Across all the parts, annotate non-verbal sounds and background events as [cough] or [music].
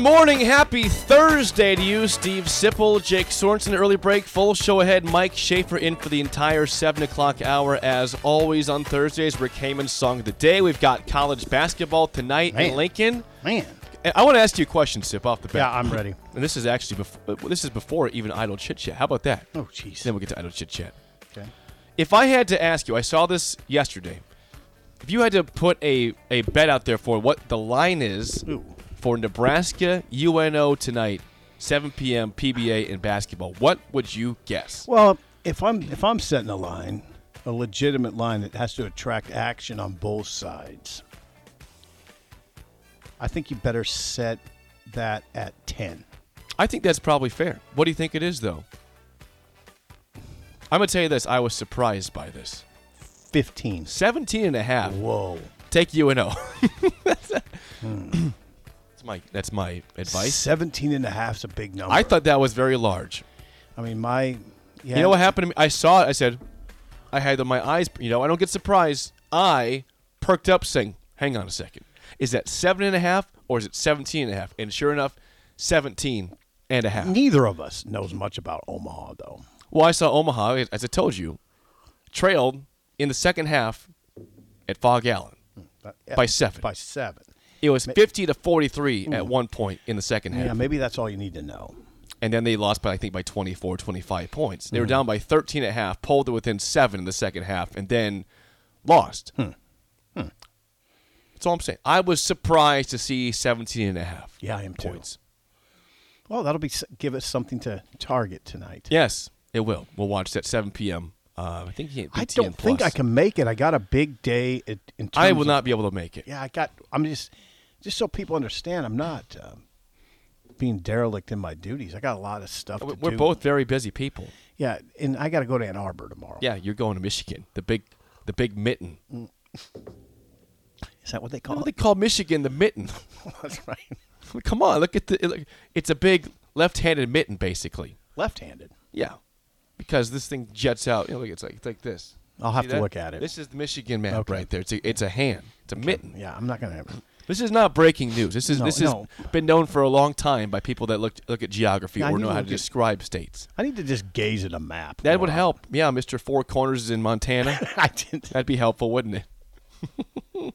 Morning, happy Thursday to you, Steve Sipple, Jake Sorensen. Early break, full show ahead. Mike Schaefer in for the entire seven o'clock hour. As always on Thursdays, Rick Heyman's song of the day. We've got college basketball tonight in Lincoln. Man. I want to ask you a question, Sip, off the bat. Yeah, I'm ready. [laughs] And this is actually before. This is before even idle chit chat. How about that? Oh, jeez. Then we'll get to idle chit chat. Okay. If I had to ask you, I saw this yesterday. If you had to put a, a bet out there for what the line is Ooh. For Nebraska UNO tonight, 7 p.m. PBA in basketball, what would you guess? Well, if I'm if I'm setting a line, a legitimate line that has to attract action on both sides, I think you better set that at ten. I think that's probably fair. What do you think it is, though? I'm going to tell you this. I was surprised by this. 15. 17 and a half. Whoa. Take UNO. that's, [laughs] hmm. My, that's my advice. 17 and a half's a big number. I thought that was very large. I mean, my. Yeah, You know what happened to me? I saw it. I said, I had my eyes, you know, I don't get surprised. I perked up saying, hang on a second. Is that seven and a half or is it 17 and a half? And sure enough, 17 and a half. Neither of us knows much about Omaha, though. Well, I saw Omaha, as I told you, trailed in the second half at Phog Allen. Hmm. Uh, but- By seven. By seven. It was 50 to 43 at one point in the second half. Yeah, maybe that's all you need to know. and then they lost by I think by 24, 25 points. They were Mm-hmm. down by 13 at half, pulled to within seven in the second half, and then lost. Hmm. That's all I'm saying. I was surprised to see 17 and a half Yeah, I am too. points. Well, that'll be give us something to target tonight. Yes, it will. We'll watch that 7 p.m. Uh, I think I don't think I can make it. I got a big day. At, I will not be able to make it. Yeah, I got. I'm just, just so people understand, I'm not um, being derelict in my duties. I got a lot of stuff to We're do. both very busy people. Yeah, and I got to go to Ann Arbor tomorrow. Yeah, you're going to Michigan, the big, the big mitten. [laughs] is that what they call know, they call Michigan the mitten. [laughs] That's right. [laughs] Come on, look at the. it- It's a big left-handed mitten, basically. Left-handed. Yeah, because this thing jets out. You know, look, it's like it's like this. I'll have See to that? look at it. This is the Michigan map Okay. right there. It's a, it's a hand. It's a mitten. Yeah, I'm not gonna. This is not breaking news. This is No, this no. has been known for a long time by people that look look at geography Yeah, I or need know to how look to at- describe states. I need to just gaze at a map. That would more. help. Yeah, Mister Four Corners is in Montana. [laughs] I didn't. That'd be helpful, wouldn't it? [laughs]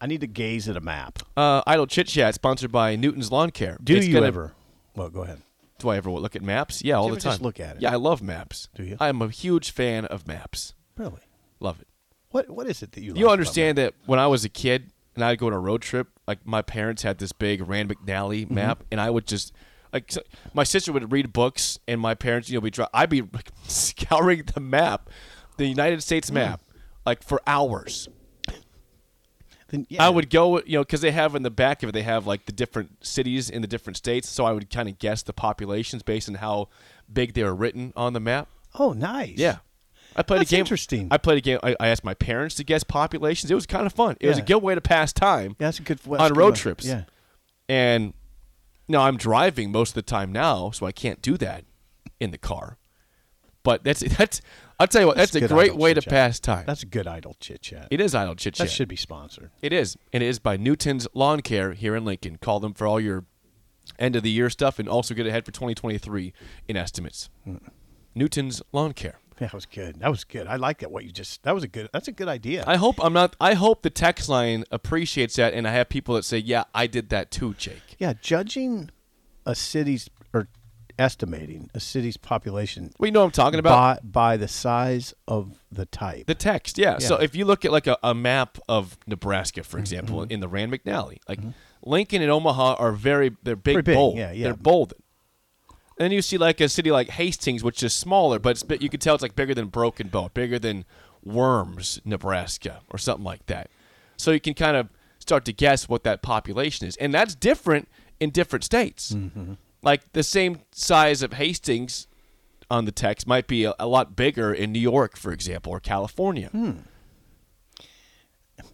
I need to gaze at a map. Uh, Idle Chit Chat, sponsored by Newton's Lawn Care. Do It's you gonna- ever? Well, go ahead. Do I ever look at maps? Yeah, all you the ever time. just look at it? Yeah, I love maps. Do you? I'm a huge fan of maps. Really? Love it. What What is it that you? like You about understand that when I was a kid and I'd go on a road trip, like my parents had this big Rand McNally Mm-hmm. map, and I would just like so- my sister would read books, and my parents, you know, be dri- I'd be like, [laughs] scouring the map, the United Mm. States map, like for hours. Then, yeah, I would go, you know, because they have in the back of it, they have like the different cities in the different states, so I would kind of guess the populations based on how big they were written on the map. Oh, nice. Yeah. I played That's a game. interesting. I played a game. I, I asked my parents to guess populations. It was kind of fun. It was a good way to pass time Yeah, that's a good that's on a good road trips. Yeah. And now I'm driving most of the time now, so I can't do that in the car. But that's [laughs] that's. I'll tell you what. That's, That's a great way to chit-chat. pass time. That's a good idle chit chat. it is idle chit chat. That should be sponsored. It is, and it is by Newton's Lawn Care here in Lincoln. Call them for all your end of the year stuff, and also get ahead for 2023 in estimates. Hmm. Newton's Lawn Care. That was good. That was good. I like that. What you just. That was a good. That's a good idea. I hope I'm not. I hope the text line appreciates that, and I have people that say, "Yeah, I did that too, Jake." yeah, judging a city's or estimating a city's population We know what I'm talking about. by by the size of the type. The text, yeah. So if you look at like a, a map of Nebraska, Mm-hmm. for example, in the Rand McNally, like Lincoln and Omaha are very they're big, big, bold. yeah, yeah. They're bold. Then you see like a city like Hastings, which is smaller, but it's, you can tell it's like bigger than Broken Bow, bigger than Worms, Nebraska, or something like that. So you can kind of start to guess what that population is, and that's different in different states. Mm-hmm. Like the same size of Hastings on the text might be a, a lot bigger in New York, for example, or California. Hmm. [laughs]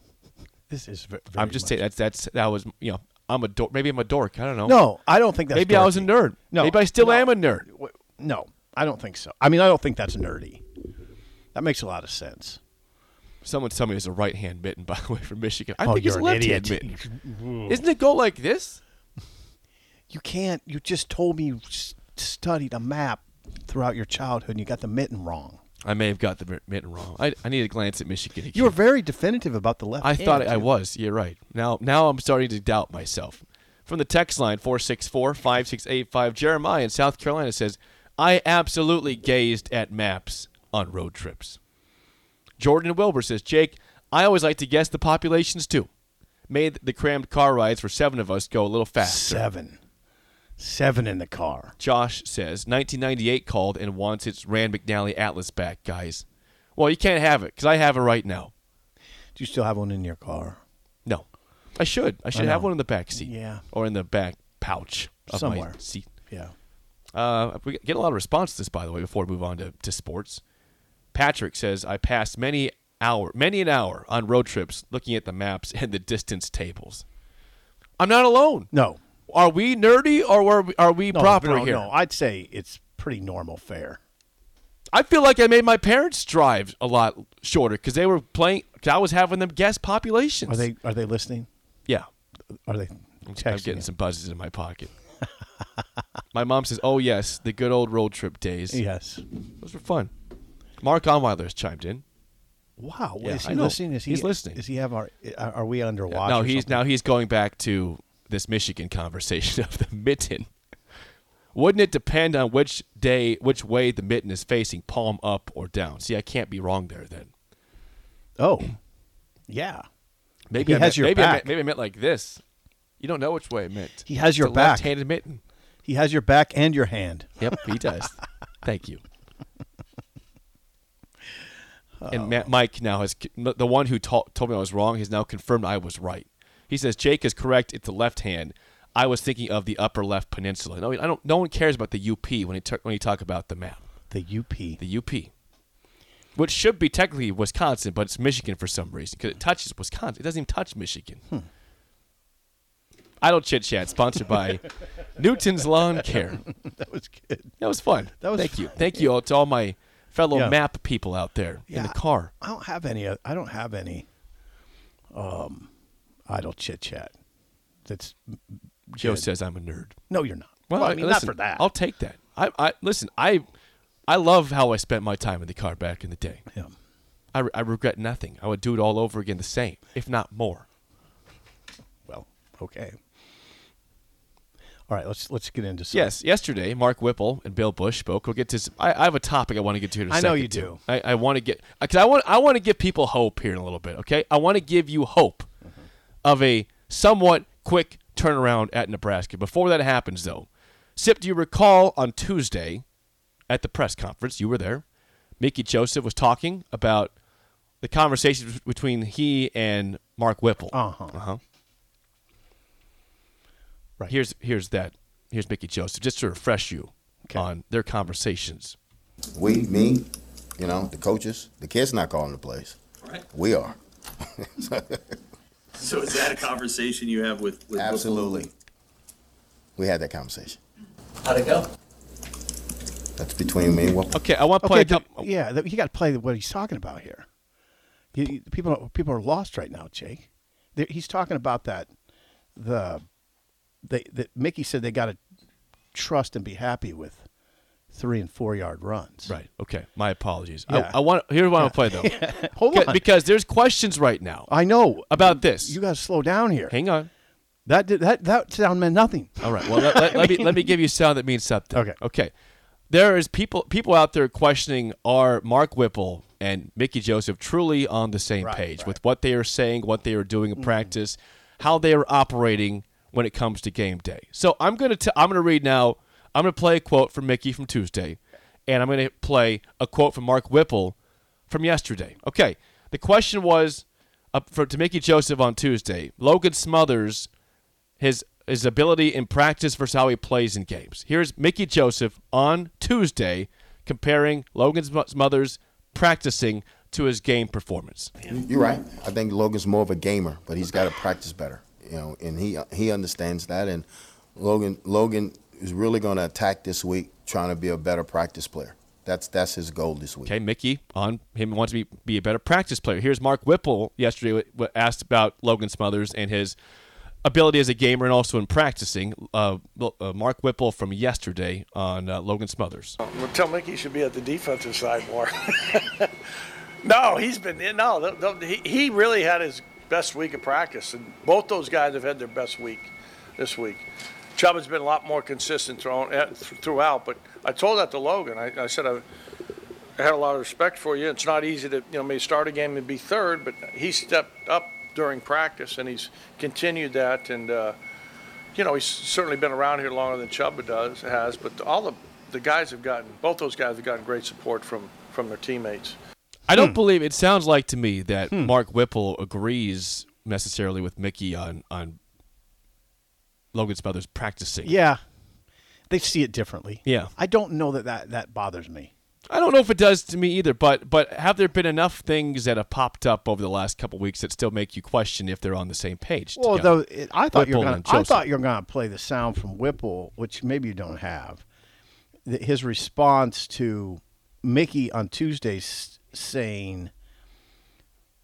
This is. Very, I'm just saying that's that's that was you know I'm a dork. Maybe I'm a dork. I don't know. No, I don't think that's. maybe I was a nerd. No, maybe I still no. am a nerd. No, I don't think so. I mean, I don't think that's nerdy. That makes a lot of sense. Someone tell me it's a right hand mitten, by the way, from Michigan. I oh, think you're it's a an left idiot. hand mitten. [laughs] Isn't it go like this? You can't. You just told me you studied a map throughout your childhood and you got the mitten wrong. I may have got the mi- mitten wrong. I, I need to glance at Michigan again. You were very definitive about the left. I hand, thought I too. was. You're right. Now now I'm starting to doubt myself. From the text line 464-5685, Jeremiah in South Carolina says, I absolutely gazed at maps on road trips. Jordan Wilbur says, Jake, I always like to guess the populations too. Made the crammed car rides for seven of us go a little faster. Seven. Seven in the car. Josh says 1998 called and wants its Rand McNally Atlas back, guys. Well, you can't have it because I have it right now. Do you still have one in your car? No, I should. I should know. have one in the back seat. Yeah. or in the back pouch of Somewhere. my seat. Yeah. Uh, we get a lot of response to this, by the way. Before we move on to, to sports, Patrick says I passed many hour, many an hour on road trips looking at the maps and the distance tables. I'm not alone. No. Are we nerdy or are we, are we No, proper no, here? no. I'd say it's pretty normal fare. I feel like I made my parents drive a lot shorter because they were playing. Cause I was having them guess populations. Are they? Are they listening? Yeah, Are they? I'm getting you? some buzzes in my pocket. [laughs] my mom says, "Oh yes, the good old road trip days. Yes. Those were fun." Mark Onweiler has chimed in. Wow. Yeah, is he listening? Is he He's listening. Does he have our? Are we under watch? no, or he's something? now he's going back to this Michigan conversation [laughs] of the mitten. Wouldn't it depend on which day, which way the mitten is facing, palm up or down? See, I can't be wrong there then. Oh. Yeah. Maybe He I has meant, your maybe I back. meant, maybe I meant like this. You don't know which way it meant. He has your back. Left-handed mitten. He has your back and your hand. Yep, he does. Thank you. [laughs] Oh. And Mike now has the one who to- told me I was wrong has now confirmed I was right. He says Jake is correct. It's the left hand. I was thinking of the upper left peninsula. No, I don't. No one cares about the UP when you talk when you talk about the map. The UP. The UP, which should be technically Wisconsin, but it's Michigan for some reason because it touches Wisconsin. It doesn't even touch Michigan. Hmm. I don't chit chat. Sponsored by [laughs] Newton's Lawn Care. [laughs] that was good. That was fun. That was Thank you. Thank you all to all my fellow Yeah. map people out there in the car. I don't have any. I don't have any. Um, idle chit chat. That's Joe good. says I'm a nerd. no, you're not. Well, I mean, listen, not for that. I'll take that. I, I listen. I, I love how I spent my time in the car back in the day. yeah. I, re- I regret nothing. I would do it all over again, the same, if not more. Well, okay. All right, let's let's get into some. Yes, yesterday Mark Whipple and Bill Busch spoke. We'll get to. Some, I, I have a topic I want to get to in a I know you too. do. I, I want to get uh, because I want I want to give people hope here in a little bit. Okay, I want to give you hope of a somewhat quick turnaround at Nebraska. Before that happens, though, Sip, do you recall on Tuesday at the press conference you were there? Mickey Joseph was talking about the conversation between he and Mark Whipple. Uh-huh. Uh-huh. Right. Here's here's that. Here's Mickey Joseph, just to refresh you Okay. on their conversations. We, me, you know, the coaches, the kids not calling the plays. Right. We are. [laughs] So is that a conversation you have with, with Absolutely. We had that conversation. How'd it go? That's between me and Whoopi. Okay, I want to play Okay, a th- couple. yeah, th- you got to play what he's talking about here. You, you- people, people are lost right now, Jake. they he's talking about that. The, they, that Mickey said they got to trust and be happy with three and four yard runs. Right. Okay. My apologies. Yeah. I, I want. Here's what I want to play though. [laughs] Hold on. Because there's questions right now I know about this. You got to slow down here. Hang on. That did, that that sound meant nothing. All right. Well, let, let, let me let me give you sound that means something. Okay. Okay. There is people people out there questioning are Mark Whipple and Mickey Joseph truly on the same Right, page right. Mm-hmm. with what they are saying, what they are doing in practice, how they are operating when it comes to game day. So I'm gonna t- I'm gonna read now I'm going to play a quote from Mickey from Tuesday, and I'm going to play a quote from Mark Whipple from yesterday. Okay. The question was uh, for to Mickey Joseph on Tuesday. Logan Smothers, his his ability in practice versus how he plays in games. Here's Mickey Joseph on Tuesday comparing Logan Smothers practicing to his game performance. You're right. I think Logan's more of a gamer, but he's got to practice better. You know, and he he understands that. And Logan Logan is really going to attack this week, trying to be a better practice player. That's that's his goal this week. Okay, Mickey on him wants to be, be a better practice player. Here's Mark Whipple yesterday w- w- asked about Logan Smothers and his ability as a gamer and also in practicing. Uh, uh, Mark Whipple from yesterday on uh, Logan Smothers. Well, tell Mickey he should be at the defensive side more. [laughs] no, he's been no. The, the, he, he really had his best week of practice, and both those guys have had their best week this week. Chubba has been a lot more consistent throughout, eh, but I told that to Logan. I, I said I, I had a lot of respect for you. It's not easy to you know maybe start a game and be third, but he stepped up during practice and he's continued that. And uh, you know he's certainly been around here longer than Chubba does has. But all the the guys have gotten both those guys have gotten great support from from their teammates. I don't hmm. believe it sounds like to me that hmm. Mark Whipple agrees necessarily with Mickey on on Logan Smothers practicing. Yeah, they see it differently. Yeah, I don't know that that, that bothers me. I don't know if it does to me either, but but have there been enough things that have popped up over the last couple weeks that still make you question if they're on the same page? Well, though it, I thought you were gonna, I thought you were going to play the sound from Whipple, which maybe you don't have. His response to Mickey on Tuesday saying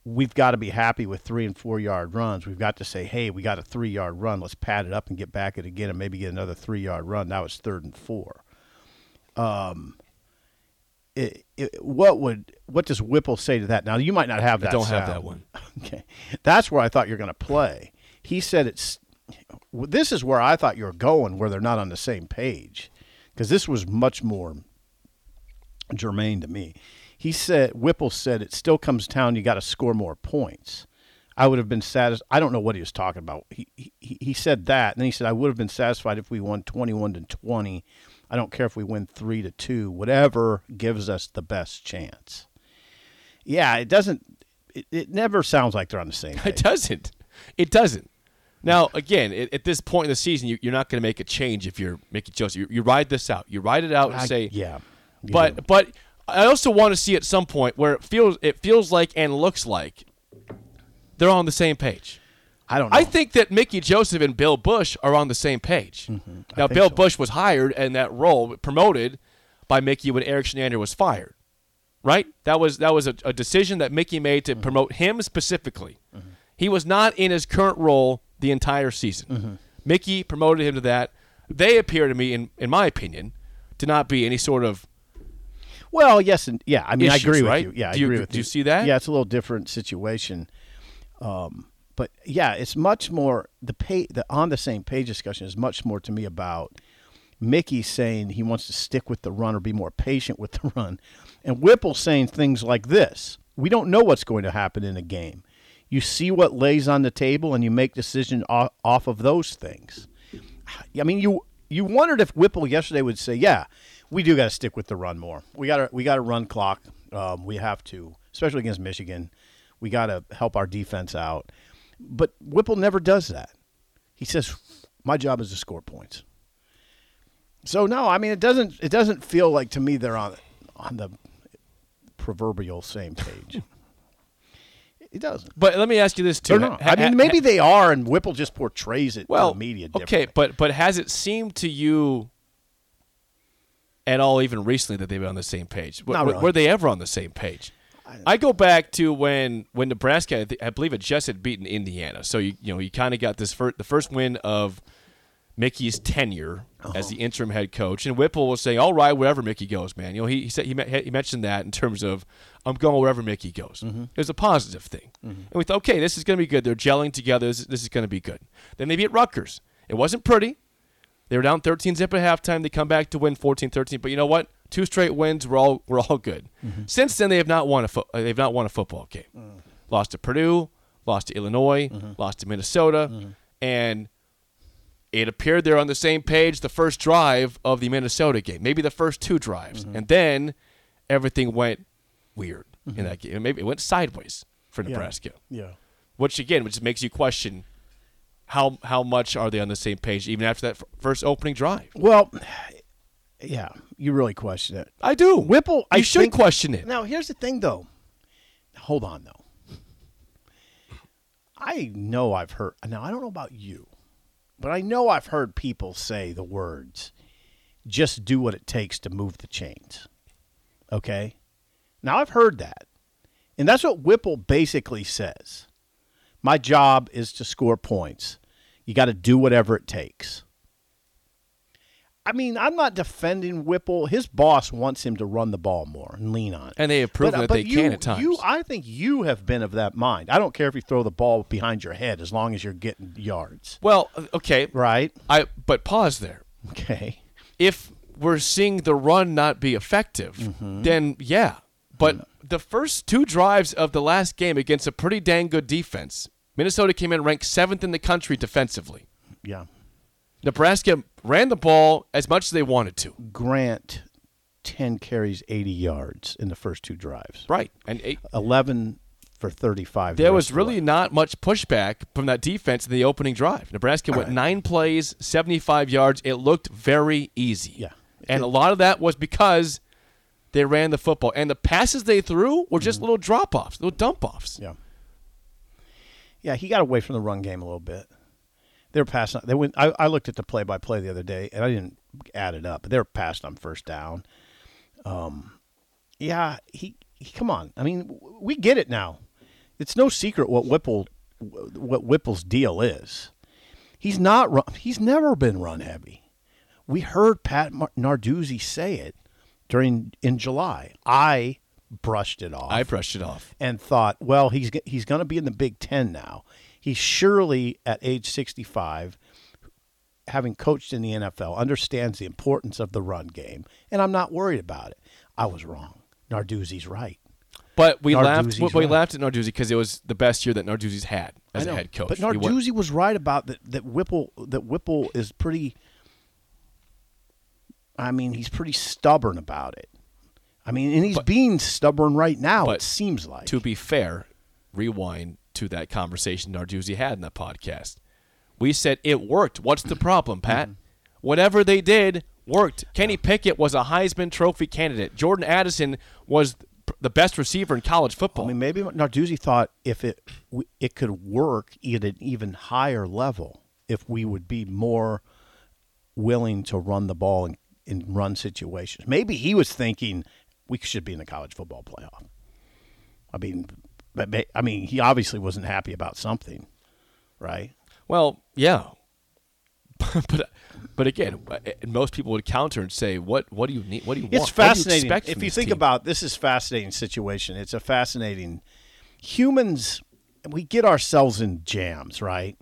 we've got to be happy with three and four yard runs. We've got to say, hey, we got a three yard run. Let's pad it up and get back it again and maybe get another three yard run. Now it's third and four. Um, it, it, what would what does Whipple say to that? Now you might not have that. I don't sound. have that one. [laughs] Okay, that's where I thought you're going to play. He said it's. This is where I thought you were going, where they're not on the same page, because this was much more germane to me. He said Whipple said it still comes down. You got to score more points. I would have been satisfied. I don't know what he was talking about. He, he he said that, and then he said I would have been satisfied if we won twenty-one to twenty. I don't care if we win three to two. Whatever gives us the best chance. Yeah, it doesn't. It, it never sounds like they're on the same. Page. It doesn't. It doesn't. Now, again, at, at this point in the season, you, are not going to make a change if you're Mickey Joseph. You, you, ride this out. You ride it out and I, say, yeah. But do. but I also want to see at some point where it feels it feels like and looks like they're on the same page. I don't know. I think that Mickey Joseph and Bill Busch are on the same page. Mm-hmm. Now, Bill so. Busch was hired and that role, promoted by Mickey when Erik Chinander was fired. Right? That was that was a, a decision that Mickey made to mm-hmm. promote him specifically. Mm-hmm. He was not in his current role the entire season. Mm-hmm. Mickey promoted him to that. They appear to me, in in my opinion, to not be any sort of well, yes, and yeah. I mean, Issues, I agree right? with you. Yeah, do I agree you, with do you. Do you see that? Yeah, it's a little different situation. Um, but yeah, it's much more the pay the on the same page discussion is much more to me about Mickey saying he wants to stick with the run or be more patient with [laughs] the run, and Whipple saying things like this: "We don't know what's going to happen in a game. You see what lays on the table, and you make decisions off, off of those things." I mean, you you wondered if Whipple yesterday would say, "Yeah, we do got to stick with the run more. We got to we got to run clock. Um, we have to, especially against Michigan. We got to help our defense out. But Whipple never does that. He says, "My job is to score points." So no, I mean it doesn't it doesn't feel like to me they're on on the proverbial same page. it doesn't. But let me ask you this too. Ha- I mean, maybe they are, and Whipple just portrays it well, to the media. Okay, but but has it seemed to you at all even recently that they've been on the same page. Not really. Were they ever on the same page? I go back to when when Nebraska, I believe it just had beaten Indiana. So you you know you kind of got this first, the first win of Mickey's tenure uh-huh. as the interim head coach, and Whipple was saying, "All right, wherever Mickey goes, man." You know, he, he said he, he mentioned that in terms of I'm going wherever Mickey goes. Mm-hmm. It was a positive thing, mm-hmm. and we thought, okay, this is going to be good. They're gelling together. This, this is going to be good. Then they beat Rutgers. It wasn't pretty. They were down 13 zip at halftime. They come back to win 14-13. But you know what? Two straight wins. We're all we're all good. Mm-hmm. Since then, they have not won a fo- they've not won a football game. Mm. Lost to Purdue, lost to Illinois, mm-hmm. lost to Minnesota, mm-hmm. and it appeared they're on the same page the first drive of the Minnesota game, maybe the first two drives, Mm-hmm. and then everything went weird in that game. Maybe it went sideways for Nebraska, Yeah. which again, which makes you question how how much are they on the same page even after that f- first opening drive. Well, yeah, you really question it. I do. Whipple, you I should think- question it. Now, here's the thing, though. Hold on, though. I know I've heard. Now, I don't know about you, but I know I've heard people say the words, "Just do what it takes to move the chains." Okay. Now I've heard that, and that's what Whipple basically says. My job is to score points. You got to do whatever it takes. I mean, I'm not defending Whipple. His boss wants him to run the ball more and lean on it. And they have proven that they you, can at times. You, I think you have been of that mind. I don't care if you throw the ball behind your head as long as you're getting yards. Well, uh, okay. Right? I but pause there. Okay. if we're seeing the run not be effective, Mm-hmm. then yeah. But the first two drives of the last game against a pretty dang good defense, Minnesota came in ranked seventh in the country defensively. Yeah. Nebraska ran the ball as much as they wanted to. Grant, 10 carries, 80 yards in the first two drives. Right. And it, 11 for 35. there was really not much pushback from that defense in the opening drive. Nebraska went nine plays, 75 yards. It looked very easy. Yeah. And a lot of that was because they ran the football. And the passes they threw were just little drop offs, little dump offs. Mm-hmm. Yeah. Yeah, he got away from the run game a little bit. They were passing. They went. I, I looked at the play by play the other day, and I didn't add it up. But they were passing on first down. Um, yeah, he, he. Come on. I mean, we get it now. It's no secret what Whipple, what Whipple's deal is. He's not. Run, he's never been run heavy. We heard Pat Narduzzi say it during in July. I brushed it off I brushed it off. and thought, well, he's he's going to be in the Big Ten now. He's surely at age 65, having coached in the NFL, understands the importance of the run game, and I'm not worried about it. I was wrong. Narduzzi's right. But we laughed. Narduzzi's We right. laughed at Narduzzi because it was the best year that Narduzzi's had as know, a head coach. But Narduzzi was right about that. That Whipple. That Whipple is pretty. I mean, he's pretty stubborn about it. I mean, and he's But- being stubborn right now. but It seems like. to be fair, rewind to that conversation Narduzzi had in that podcast. We said it worked. What's the problem, Pat? Mm-hmm. Whatever they did worked. Kenny Pickett was a Heisman Trophy candidate. Jordan Addison was the best receiver in college football. I mean, maybe Narduzzi thought if it it could work at an even higher level if we would be more willing to run the ball in, in run situations. Maybe he was thinking we should be in the college football playoff. I mean, but I mean, he obviously wasn't happy about something, right? well, yeah. [laughs] but but again, most people would counter and say, "What what do you need? What do you want? It's do you fascinating. if you think team?" about this, is a fascinating situation. It's a fascinating. Humans, we get ourselves in jams, right?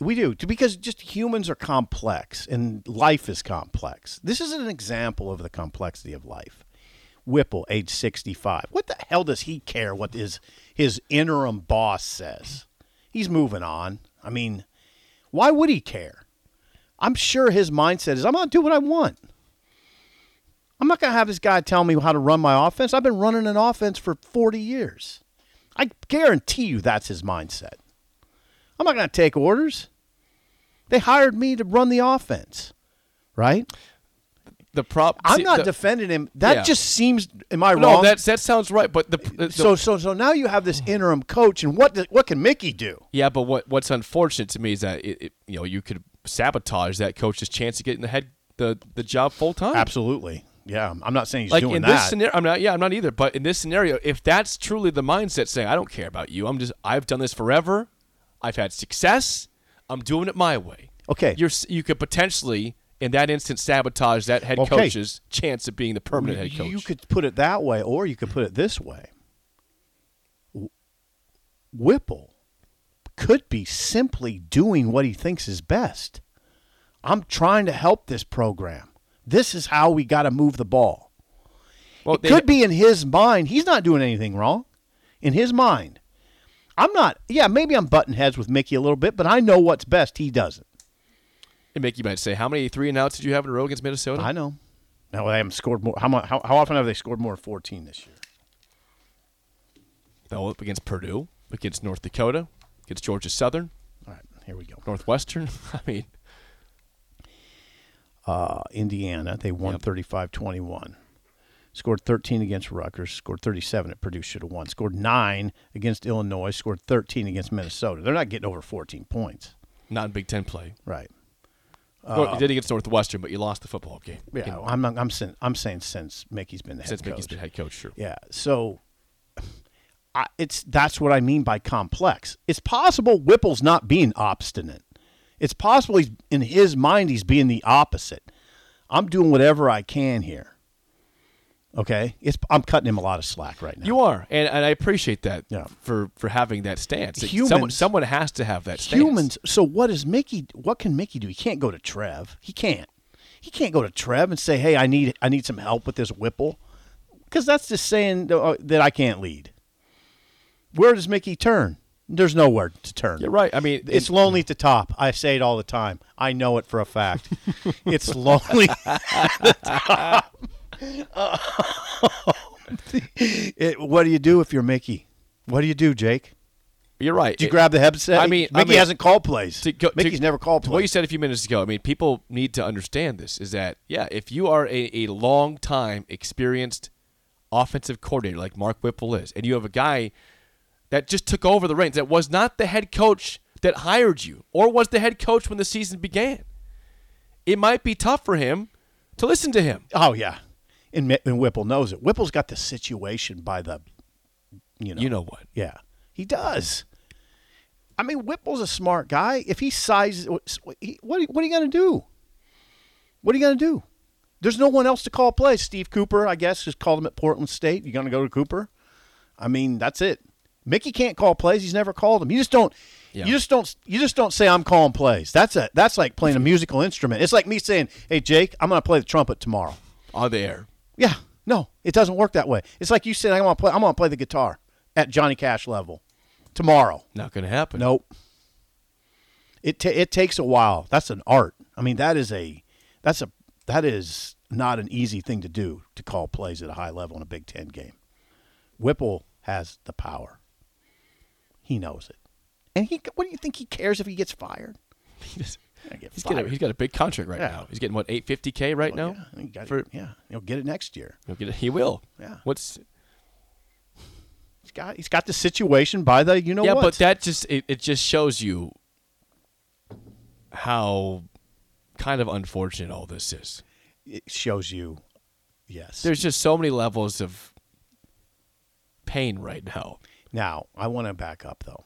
We do because just humans are complex and life is complex. This is an example of the complexity of life. Whipple, age sixty-five. What the hell does he care what his his interim boss says? He's moving on. I mean, why would he care? I'm sure his mindset is I'm going to do what I want. I'm not going to have this guy tell me how to run my offense. I've been running an offense for 40 years. I guarantee you that's his mindset. I'm not going to take orders. They hired me to run the offense, right? The prop. I'm not the- defending him. That Yeah. just seems. Am I No, wrong? that's that that sounds right. But the, the so so so now you have this interim coach, and what do- what can Mickey do? Yeah, but what what's unfortunate to me is that it, it, you know you could sabotage that coach's chance of getting the head the the job full time. Absolutely. Yeah, I'm not saying he's Like doing in that. this scenario, I'm not. Yeah, I'm not either. But in this scenario, if that's truly the mindset, saying I don't care about you, I'm just I've done this forever, I've had success, I'm doing it my way. Okay. you're you could potentially in that instance sabotage that head Okay. coach's chance of being the permanent head coach. You could put it that way, or you could put it this way. Whipple could be simply doing what he thinks is best. I'm trying to help this program. This is how we got to move the ball. well, it they- could be in his mind. He's not doing anything wrong. In his mind. I'm not, yeah, maybe I'm butting heads with Mickey a little bit, but I know what's best. He doesn't. And Mickey might say, how many three and outs did you have in a row against Minnesota? I know. No, they haven't scored more. How, mu- how how often have they scored more than 14 this year? No, up against Purdue, against North Dakota, against Georgia Southern, All right, here we go. Northwestern. [laughs] I mean, uh, Indiana. They won Yep. 35 21. Scored 13 against Rutgers. Scored 37 at Purdue. Should have won. Scored 9 against Illinois. Scored 13 against Minnesota. They're not getting over 14 points. not in Big Ten play. Right. Well, you did against Northwestern, but you lost the football game. Yeah. I'm, I'm, saying, I'm saying since Mickey's been the head coach. since coach. Mickey's been head coach, sure. Yeah. So I, it's that's what I mean by complex. It's possible Whipple's not being obstinate. It's possible he's in his mind he's being the opposite. I'm doing whatever I can here. Okay, it's I'm cutting him a lot of slack right now. You are, and, and I appreciate that Yeah. for for having that stance. Humans- someone, someone has to have that stance. humans. So what is Mickey? What can Mickey do? He can't go to Trev. He can't. He can't go to Trev and say, "Hey, I need I need some help with this Whipple," because that's just saying uh, that I can't lead. Where does Mickey turn? There's nowhere to turn. You're right. I mean, It's lonely at the top. I say it all the time. I know it for a fact. [laughs] it's lonely [laughs] at the top. It- what do you do if you're Mickey? What do you do, Jake? you're right. Did you It- grab the headset? I mean- I Mickey mean- hasn't called plays. to go- to- Mickey's never called to What you said a few minutes ago. I mean, people need to understand this. Is that yeah? If you are a, a long time experienced offensive coordinator like Mark Whipple is, and you have a guy that just took over the reins, that was not the head coach that hired you, or was the head coach when the season began, it might be tough for him to listen to him. Oh yeah, and, and Whipple knows it. Whipple's got the situation by the, you know. You know what? Yeah, he does. I mean, Whipple's a smart guy. If he sizes, what what are, you going to do? What are you going to do? There's no one else to call plays. Steve Cooper, I guess, just called him at Portland State. You going to go to Cooper? I mean, that's it. Mickey can't call plays. He's never called them. You just don't. Yeah. You just don't. You just don't say I'm calling plays. That's a. That's like playing a musical instrument. It's like me saying, "Hey, Jake, I'm going to play the trumpet tomorrow." On the air. Yeah, no, it doesn't work that way. It's like you said, "I'm going to play. I'm to play the guitar at Johnny Cash level tomorrow." Not going to happen. Nope. It ta- it takes a while. That's an art. I mean, that is a that's a that is not an easy thing to do to call plays at a high level in a Big Ten game. Whipple has the power. He knows it, and he. What do you think he cares if he gets fired? Get he's, got a, he's got a big contract right Yeah. now. He's getting what 850k right now. Yeah, he For- it. Yeah, he'll get it next year. He'll get it- He will. Yeah. What's He's got he's got the situation by the you know yeah, what? but that just it, it just shows you how kind of unfortunate all this is. it shows you. Yes. There's just so many levels of pain right now. Now, I want to back up though.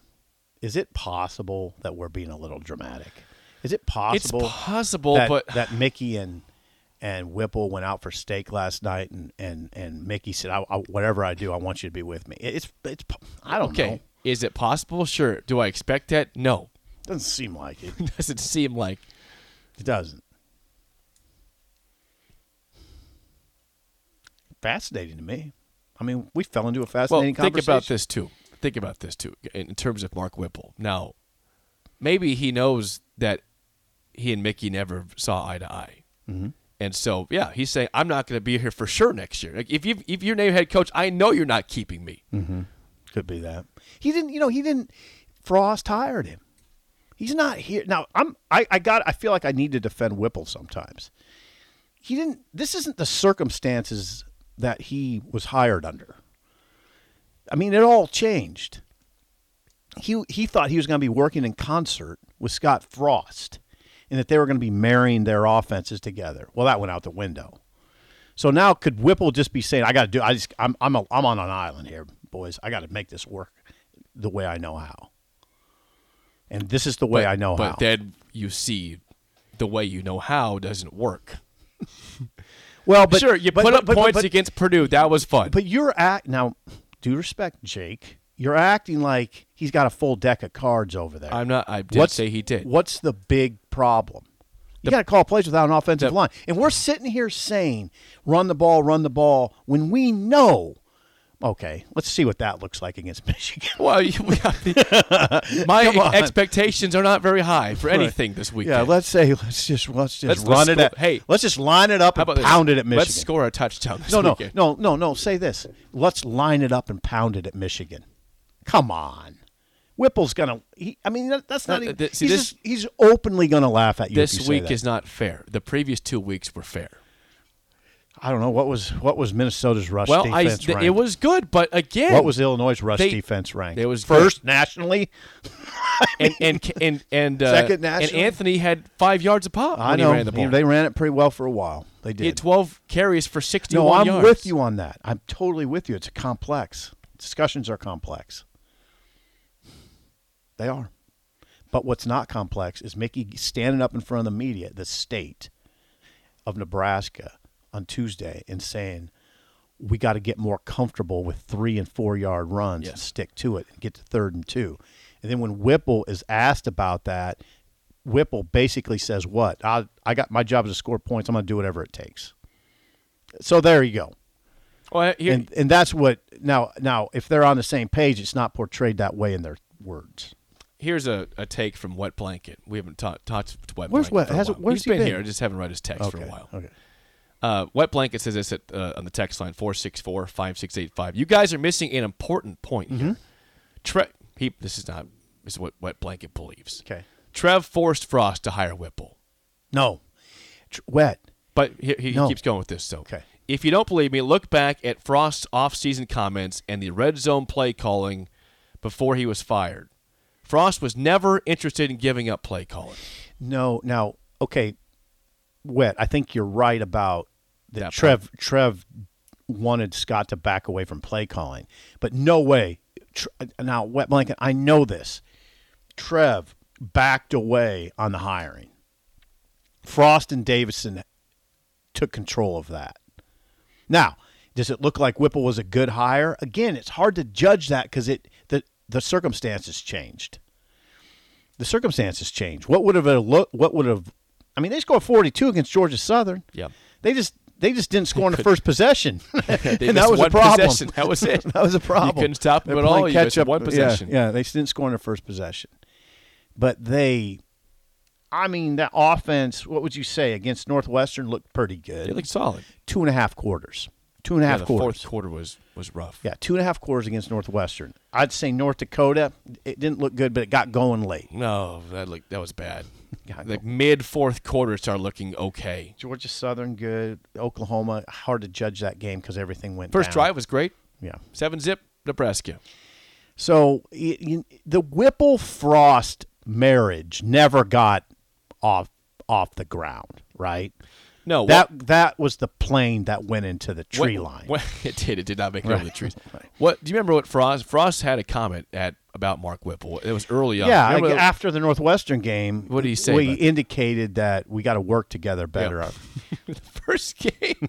Is it possible that we're being a little dramatic? Is it possible? it's possible, that, but that Mickey and and Whipple went out for steak last night, and and and Mickey said, I, I, "Whatever I do, I want you to be with me." It's it's I don't okay. know. Is it possible? Sure. Do I expect that? No. Doesn't seem like it. [laughs] doesn't seem like It doesn't. Fascinating to me. I mean, we fell into a well? fascinating Think conversation. about this too. Think about this too. In terms of Mark Whipple. Now, maybe he knows that he and Mickey never saw eye to eye. Mm-hmm. And so, yeah, he's saying, "I'm not going to be here for sure next year. Like, if you if you're named head coach, I know you're not keeping me." Could be that. He didn't, you know, he didn't. Frost hired him. He's not here now. I'm. I. I got. I feel like I need to defend Whipple sometimes. He didn't. This isn't the circumstances that he was hired under. I mean, it all changed. He he thought he was going to be working in concert with Scott Frost, and that they were going to be marrying their offenses together. Well, that went out the window. So now, could Whipple just be saying, "I got to do. I just. I'm. I'm. A, I'm on an island here, boys. I got to make this work the way I know how." And this is the way but, I know but how. then you see the way you know how doesn't work. [laughs] well, but sure, you but- put but- up but- points but- against Purdue. That was fun. But you're act now. Due respect, Jake. You're acting like he's got a full deck of cards over there. I'm not. I did What's- say he did. What's the big problem? You got to call plays without an offensive the- line, and we're sitting here saying, "Run the ball, run the ball," when we know Okay, let's see what that looks like against [laughs] Michigan. Well, we got the- [laughs] my expectations are not very high for anything this weekend. Yeah, let's say let's just let's just Let's- run let's it score- at hey, let's just line it up and about this? pound it at Michigan. Let's score a touchdown this no, no, weekend. no, no, no. Say this. Let's line it up and pound it at Michigan. Come on. Whipple's gonna. He, I mean, that, that's not. Uh, even, th- see, he's, this- just- he's openly gonna laugh at you. This you week is not fair. The previous two weeks were fair. I don't know what was what was Minnesota's rush Well, I, defense th- ranked? it was good, but again, What was Illinois' rush they- defense ranked? it was first nationally. [laughs] and and and and, uh, Second and? Anthony had five yards a pop I know the they ran it pretty well for a while. They did. He had 12 carries for 61 no, I'm yards. with you on that. I'm totally with you. It's complex. Discussions are complex. They are. But what's not complex is Mickey standing up in front of the media, the state of Nebraska, on Tuesday and saying, we got to get more comfortable with three and four yard runs and stick to it and get to third and two. And then when Whipple is asked about that, Whipple basically says, What? I, I got my job is to score points. I'm going to do whatever it takes. So there you go. Well, here, And and that's what now now if they're on the same page, it's not portrayed that way in their words. Here's a, a take from Wet Blanket. We haven't ta- talked to Wet Where's Blanket. Wet? for a Has- where's He's he been, been? here. I just haven't read his text for a while. Okay. Uh, Wet Blanket says this at, uh, on the text line 464 5685. You guys are missing an important point Mm-hmm. here. Tre- he, this is not this is what Wet Blanket believes. Okay. Trev forced Frost to hire Whipple. No. Tr- wet. But he, he No. keeps going with this. So, Okay. if you don't believe me, look back at Frost's off-season comments and the red zone play calling before he was fired. Frost was never interested in giving up play calling. No. Now, okay. Wet. I think you're right about that. That Trev Trev wanted Scott to back away from play calling, but no way. Now, wet blanket. I know this. Trev backed away on the hiring. Frost and Davison took control of that. Now, does it look like Whipple was a good hire? Again, it's hard to judge that because it the circumstances changed. The circumstances changed. What would have it look? What would have? I mean, they scored forty two against Georgia Southern. Yeah. They just they just didn't score in the first possession, [laughs] [laughs] and that was a problem. possession. That was it. [laughs] that was a problem. You couldn't stop them They're at all. catch up. one possession. Yeah, they didn't score in the first possession, but they. I mean, that offense. What would you say against Northwestern looked pretty good. They looked solid. two and a half quarters. Two and a Yeah, the quarters. fourth quarter was was rough. Yeah, two and a half quarters against Northwestern. I'd say North Dakota. It didn't look good, but it got going late. No, that looked that was bad. [laughs] Yeah, Like mid fourth quarter started looking okay. Georgia Southern good. Oklahoma hard to judge that game because everything went. First down. drive was great. Yeah. Seven zip Nebraska. So y y the Whipple Frost marriage never got off off the ground, right? No, That what- that was the plane that went into the tree what- line. what- [laughs] it did. It did not make it over the Right. trees. [laughs] Right. What do you remember? What Frost Frost had a comment at about Mark Whipple. It was early on. yeah, like after the Northwestern game, What did he say We indicated that we got to work together better. [laughs] the first game.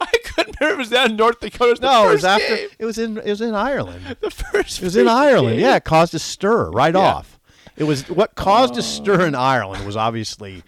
I couldn't remember. It was down in North Dakota. It was No, it was after. game. It was in. It was in Ireland. The first. It was in Ireland. game. Yeah, it caused a stir right Yeah. off. It was what caused a stir in Ireland was obviously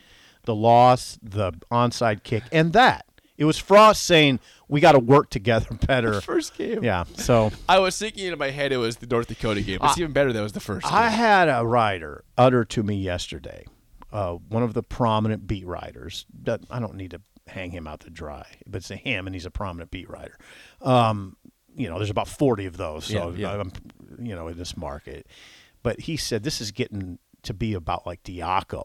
the loss, the onside kick, and that. It was Frost saying we got to work together [laughs] better. First game. Yeah. So I was thinking in my head it was the North Dakota game. It's even better that it was the first. I game. had a writer utter to me yesterday, uh, one of the prominent beat writers. That I don't need to hang him out to dry, but it's a him, and he's a prominent beat writer. Um, you know, there's about forty of those, so Yeah, yeah. I'm, you know, in this market. But he said this is getting to be about like Diaco.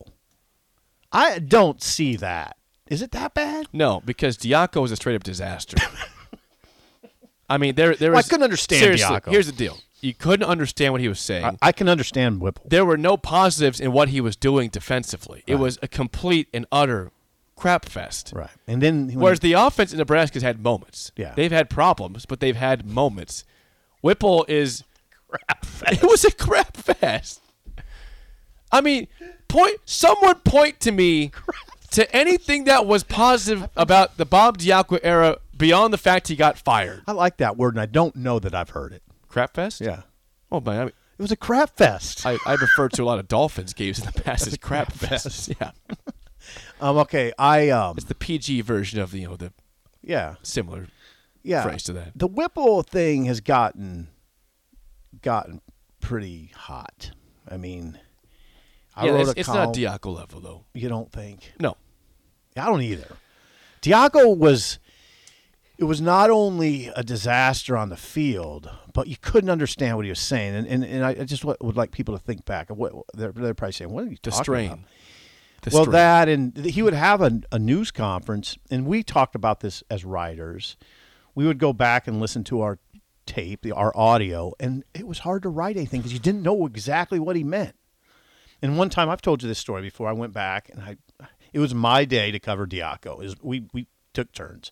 I don't see that. Is it that bad? No, because Diaco was a straight up disaster. [laughs] I mean, there there Well, I couldn't understand seriously, Diaco. Here's the deal: you couldn't understand what he was saying. I, I can understand Whipple. there were no positives in what he was doing defensively. It was a complete and utter crap fest. Right, and then when Whereas the offense in Nebraska's had moments. Yeah. They've had problems, but they've had moments. Whipple is crap fest. [laughs] It was a crap fest. I mean, point someone point to me [laughs] to anything that was positive about the Bob Diaco era beyond the fact he got fired. I like that word, and I don't know that I've heard it. Crap fest? Yeah, Oh man, I, mean, it was a crap fest. I, I referred to a lot of Dolphins games in the past as crap fest. [laughs] Yeah. Um, okay, I um, It's the PG version of the you know the yeah, Similar yeah. phrase to that. The Whipple thing has gotten gotten pretty hot. I mean, I yeah, wrote it's, a it's column. not Diaco level though. You don't think? No. I don't either. Diaco was it was not only a disaster on the field, but you couldn't understand what he was saying. And and, and I just would like people to think back. Of what they're, they're probably saying, "What are you The talking strain. about?" The well, strain. that and he would have a, a news conference, and we talked about this as writers. We would go back and listen to our tape, the, our audio, and it was hard to write anything because you didn't know exactly what he meant. And one time, I've told you this story before. I went back and I, it was my day to cover Diaco. Was, we we took turns,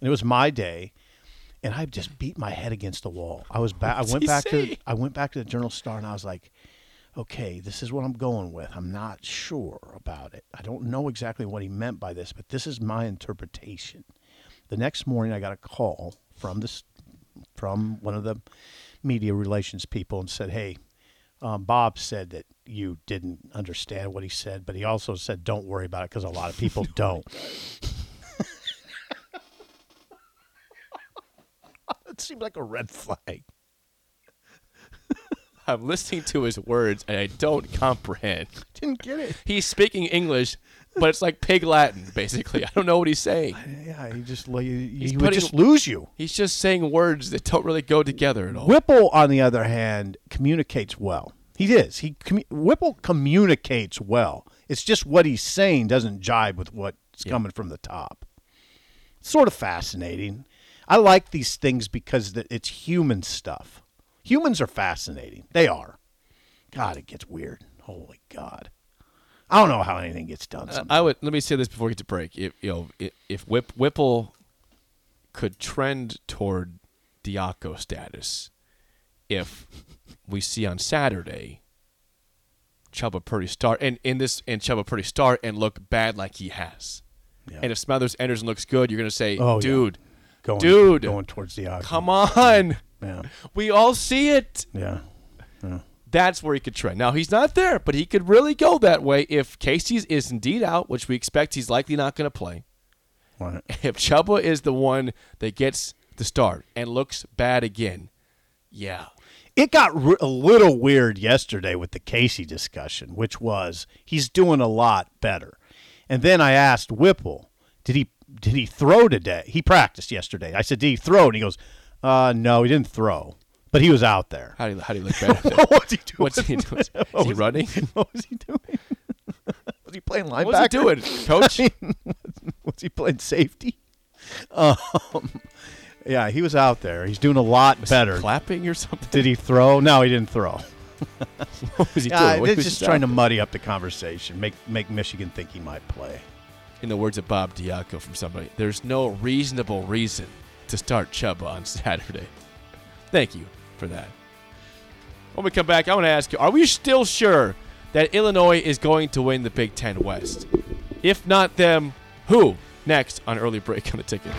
and it was my day, and I just beat my head against the wall. I was back. I went back to say? I went back to the Journal Star, and I was like, okay, this is what I'm going with. I'm not sure about it. I don't know exactly what he meant by this, but this is my interpretation. The next morning, I got a call from this from one of the media relations people and said, "Hey, um, Bob said that you didn't understand what he said, but he also said don't worry about it because a lot of people [laughs] don't." it [laughs] seemed like a red flag. [laughs] I'm listening to his words and I don't comprehend. Didn't get it. He's speaking English, but it's like pig Latin, basically. I don't know what he's saying. Yeah, he just he, He's he would just lose you. He's just saying words that don't really go together at all. Whipple, on the other hand, communicates well. He is. He commu- Whipple communicates well. It's just what he's saying doesn't jibe with what's coming from the top. Sort of fascinating. I like these things because it's human stuff. Humans are fascinating. They are. God, it gets weird. Holy God. I don't know how anything gets done. Uh. I would let me say this before we get to break. If you know, if, if Whip, Whipple could trend toward Diaco status, if we see on Saturday Chubba Purdy start and in this and Chubba Purdy start and look bad like he has, Yeah. and if Smothers enters and looks good, you're gonna say, Oh, yeah. dude, going, dude, going towards outcome. come on, Yeah. we all see it. Yeah. That's where he could trend. Now he's not there, but he could really go that way if Casey's is indeed out, which we expect he's likely not going to play. Right. [laughs] If Chubba is the one that gets the start and looks bad again, yeah, It got a little weird yesterday with the Casey discussion, which was he's doing a lot better. And then I asked Whipple, did he did he throw today? He practiced yesterday. I said, did he throw? And he goes, uh, no, he didn't throw, but he was out there. how do you, how do you look [laughs] better? what was he doing? What's he doing? [laughs] Is he was- running? [laughs] What was he doing? was he playing linebacker? What's he doing, Coach? was he playing safety? Um, yeah, he was out there. He's doing a lot better. Clapping or something? Did he throw? No, he didn't throw. What was he doing? What they're was just trying to muddy up the conversation, make make Michigan think he might play. In the words of Bob Diaco from somebody, there's no reasonable reason to start Chubba on Saturday. Thank you for that. When we come back, I want to ask you: Are we still sure that Illinois is going to win the Big Ten West? If not them, who? Next on early break on the ticket.